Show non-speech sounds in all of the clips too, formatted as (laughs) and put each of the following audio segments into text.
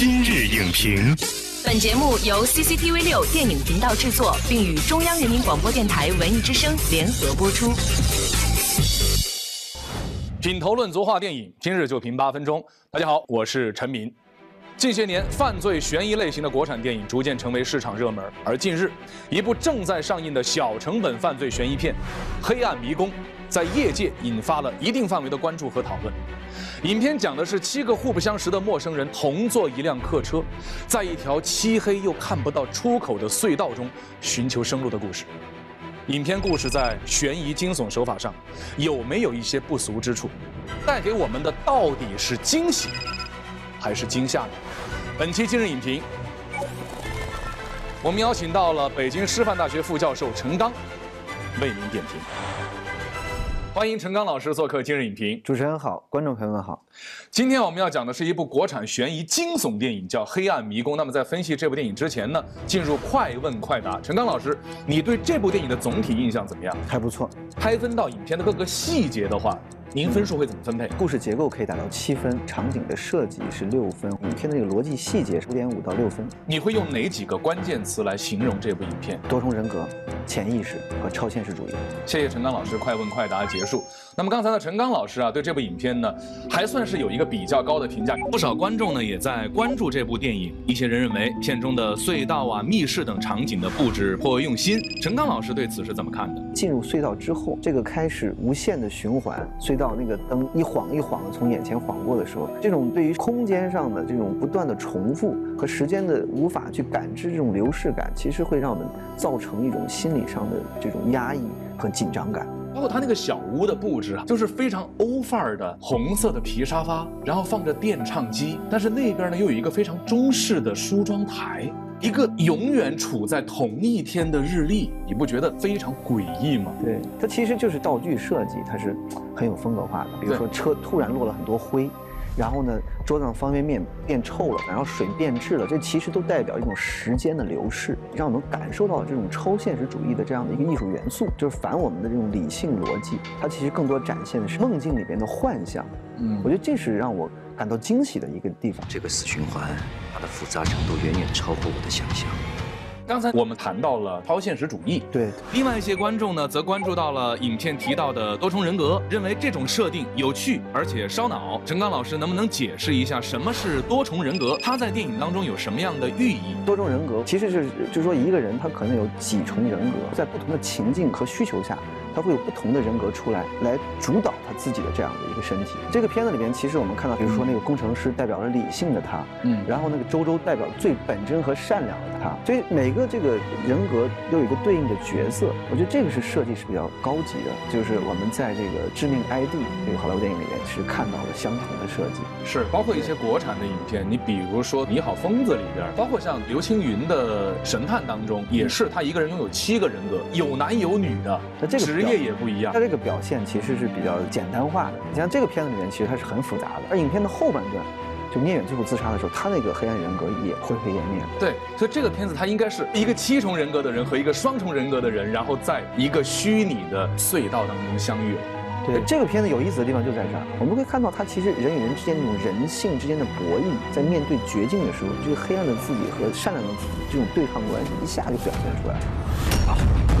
今日影评，本节目由 CCTV 六电影频道制作，并与中央人民广播电台文艺之声联合播出。品头论足话电影，今日就评八分钟。大家好，我是陈明。近些年，犯罪悬疑类型的国产电影逐渐成为市场热门，而近日，一部正在上映的小成本犯罪悬疑片《黑暗迷宫》在业界引发了一定范围的关注和讨论。影片讲的是七个互不相识的陌生人同坐一辆客车，在一条漆黑又看不到出口的隧道中寻求生路的故事。影片故事在悬疑惊悚手法上有没有一些不俗之处？带给我们的到底是惊喜还是惊吓呢？本期今日影评，我们邀请到了北京师范大学副教授陈刚为您点评。欢迎陈刚老师做客今日影评。主持人好，观众朋友们好。今天我们要讲的是一部国产悬疑惊悚电影，叫《黑暗迷宫》。那么在分析这部电影之前呢，进入快问快答。陈刚老师，你对这部电影的总体印象怎么样？还不错。拆分到影片的各个细节的话。您分数会怎么分配？故事结构可以达到七分，场景的设计是六分，影片的这个逻辑细节是五点五到六分。你会用哪几个关键词来形容这部影片？多重人格、潜意识和超现实主义。谢谢陈刚老师，快问快答结束。那么刚才呢，陈刚老师啊，对这部影片呢，还算是有一个比较高的评价。不少观众呢也在关注这部电影。一些人认为片中的隧道啊、密室等场景的布置颇为用心。陈刚老师对此是怎么看的？进入隧道之后，这个开始无限的循环隧。到那个灯一晃一晃的从眼前晃过的时候，这种对于空间上的这种不断的重复和时间的无法去感知这种流逝感，其实会让我们造成一种心理上的这种压抑和紧张感。包括他那个小屋的布置啊，就是非常欧范儿的红色的皮沙发，然后放着电唱机，但是那边呢又有一个非常中式的梳妆台。一个永远处在同一天的日历，你不觉得非常诡异吗？对，它其实就是道具设计，它是很有风格化的。比如说车突然落了很多灰，然后呢，桌子上方便面变臭了，然后水变质了，这其实都代表一种时间的流逝，让我们感受到这种超现实主义的这样的一个艺术元素，就是反我们的这种理性逻辑。它其实更多展现的是梦境里边的幻象。嗯，我觉得这是让我。感到惊喜的一个地方，这个死循环，它的复杂程度远远超乎我的想象。刚才我们谈到了超现实主义，对。另外一些观众呢，则关注到了影片提到的多重人格，认为这种设定有趣而且烧脑。陈刚老师能不能解释一下什么是多重人格？它在电影当中有什么样的寓意？多重人格其实是就是说一个人他可能有几重人格，在不同的情境和需求下。他会有不同的人格出来，来主导他自己的这样的一个身体。这个片子里边，其实我们看到，比如说那个工程师代表了理性的他，嗯，然后那个周周代表最本真和善良的他。所以每个这个人格都有一个对应的角色。我觉得这个是设计是比较高级的，就是我们在这个《致命 ID》这个好莱坞电影里面是看到了相同的设计。是，包括一些国产的影片，你比如说《你好，疯子》里边，包括像刘青云的《神探》当中，也是他一个人拥有七个人格，有男有女的。那这个职业也不一样，他这个表现其实是比较简单化的。你像这个片子里面，其实它是很复杂的。而影片的后半段，就聂远最后自杀的时候，他那个黑暗人格也灰飞烟灭了。对，所以这个片子它应该是一个七重人格的人和一个双重人格的人，然后在一个虚拟的隧道当中相遇了。对，这个片子有意思的地方就在这儿，我们会看到它其实人与人之间那种人性之间的博弈，在面对绝境的时候，这个黑暗的自己和善良的自己这种对抗关系一下就表现出来了。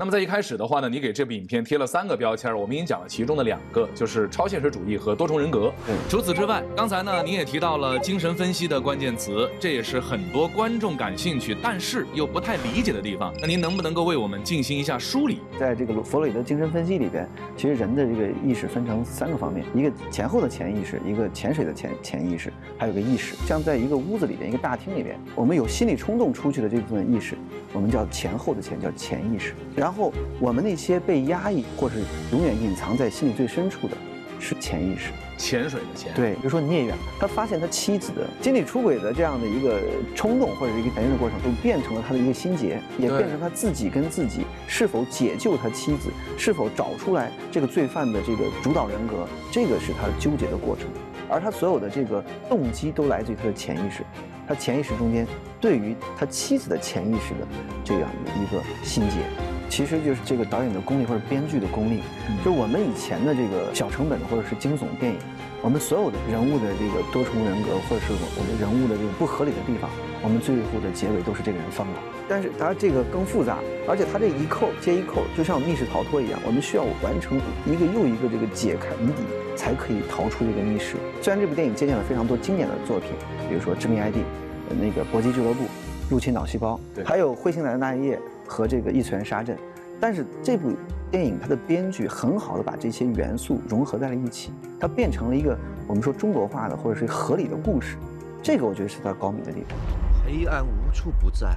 那么在一开始的话呢，你给这部影片贴了三个标签，我们已经讲了其中的两个，就是超现实主义和多重人格。除此之外，刚才呢您也提到了精神分析的关键词，这也是很多观众感兴趣，但是又不太理解的地方。那您能不能够为我们进行一下梳理？在这个弗洛伊德精神分析里边，其实人的这个意识分成三个方面，一个前后的潜意识，一个潜水的潜潜意识，还有个意识。像在一个屋子里边，一个大厅里边，我们有心理冲动出去的这部分意识，我们叫前后的潜，叫潜意识。然然后，我们那些被压抑或是永远隐藏在心里最深处的，是潜意识，潜水的潜。对，比如说聂远，他发现他妻子的心理出轨的这样的一个冲动或者是一个反应的过程，都变成了他的一个心结，也变成他自己跟自己是否解救他妻子，是否找出来这个罪犯的这个主导人格，这个是他纠结的过程。而他所有的这个动机都来自于他的潜意识，他潜意识中间对于他妻子的潜意识的这样的一个心结。其实就是这个导演的功力或者编剧的功力。就是我们以前的这个小成本或者是惊悚电影，我们所有的人物的这个多重人格，或者是我的人物的这个不合理的地方，我们最后的结尾都是这个人放倒。但是它这个更复杂，而且它这一扣接一扣，就像密室逃脱一样，我们需要完成一个又一个这个解开谜底，才可以逃出这个密室。虽然这部电影借鉴了非常多经典的作品，比如说《致命 ID》、那个《搏击俱乐部》、《入侵脑细胞》，还有《彗星来的那一夜》和这个《异次元杀阵》，但是这部电影它的编剧很好的把这些元素融合在了一起，它变成了一个我们说中国化的或者是合理的故事，这个我觉得是它高明的地方。黑暗无处不在。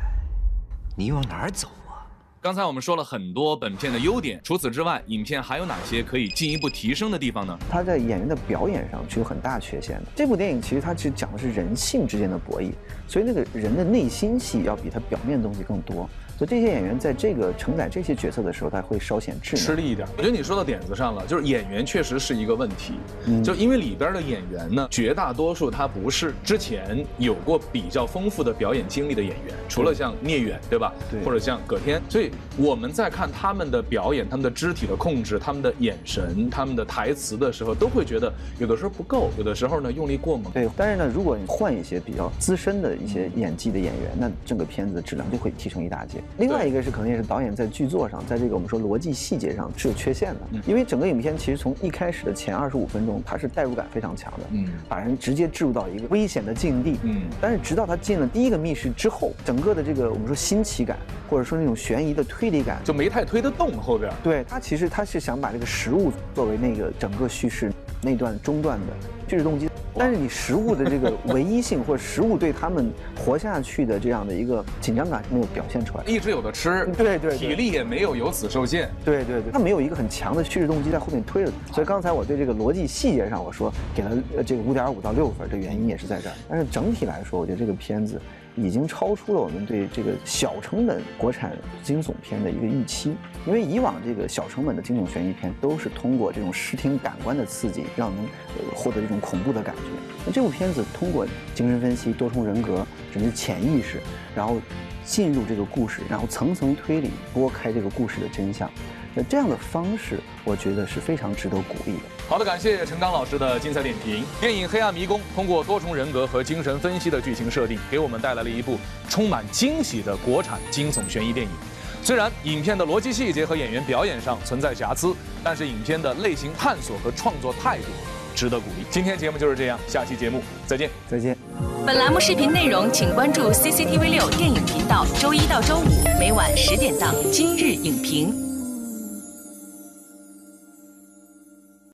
你往哪儿走啊？刚才我们说了很多本片的优点，除此之外，影片还有哪些可以进一步提升的地方呢？它在演员的表演上是有很大缺陷的。这部电影其实它其实讲的是人性之间的博弈，所以那个人的内心戏要比他表面的东西更多。所以这些演员在这个承载这些角色的时候，他会稍显吃力一点。我觉得你说到点子上了，就是演员确实是一个问题。嗯，就因为里边的演员呢，绝大多数他不是之前有过比较丰富的表演经历的演员，除了像聂远，对吧？对。或者像葛天，所以我们在看他们的表演、他们的肢体的控制、他们的眼神、他们的台词的时候，都会觉得有的时候不够，有的时候呢用力过猛。对。但是呢，如果你换一些比较资深的一些演技的演员，那整个片子的质量就会提升一大截。另外一个是可能也是导演在剧作上，在这个我们说逻辑细节上是有缺陷的，因为整个影片其实从一开始的前二十五分钟，它是代入感非常强的，嗯，把人直接置入到一个危险的境地，嗯，但是直到他进了第一个密室之后，整个的这个我们说新奇感，或者说那种悬疑的推理感就没太推得动后边。对他其实他是想把这个食物作为那个整个叙事那段中段的叙事动机。但是你食物的这个 (laughs) 唯一性，或者食物对他们活下去的这样的一个紧张感没有表现出来，一直有的吃，对对，体力也没有由此受限，对对对，他没有一个很强的叙事动机在后面推着，所以刚才我对这个逻辑细节上我说给了这个五点五到六分的原因也是在这儿。但是整体来说，我觉得这个片子。已经超出了我们对这个小成本国产惊悚片的一个预期，因为以往这个小成本的惊悚悬疑片都是通过这种视听感官的刺激，让人获得一种恐怖的感觉。那这部片子通过精神分析、多重人格甚至潜意识，然后进入这个故事，然后层层推理，拨开这个故事的真相。那这样的方式，我觉得是非常值得鼓励的。好的，感谢陈刚老师的精彩点评。电影《黑暗迷宫》通过多重人格和精神分析的剧情设定，给我们带来了一部充满惊喜的国产惊悚悬疑电影。虽然影片的逻辑细节和演员表演上存在瑕疵，但是影片的类型探索和创作态度值得鼓励。今天节目就是这样，下期节目再见，再见。本栏目视频内容，请关注 CCTV 六电影频道，周一到周五每晚十点档《今日影评》。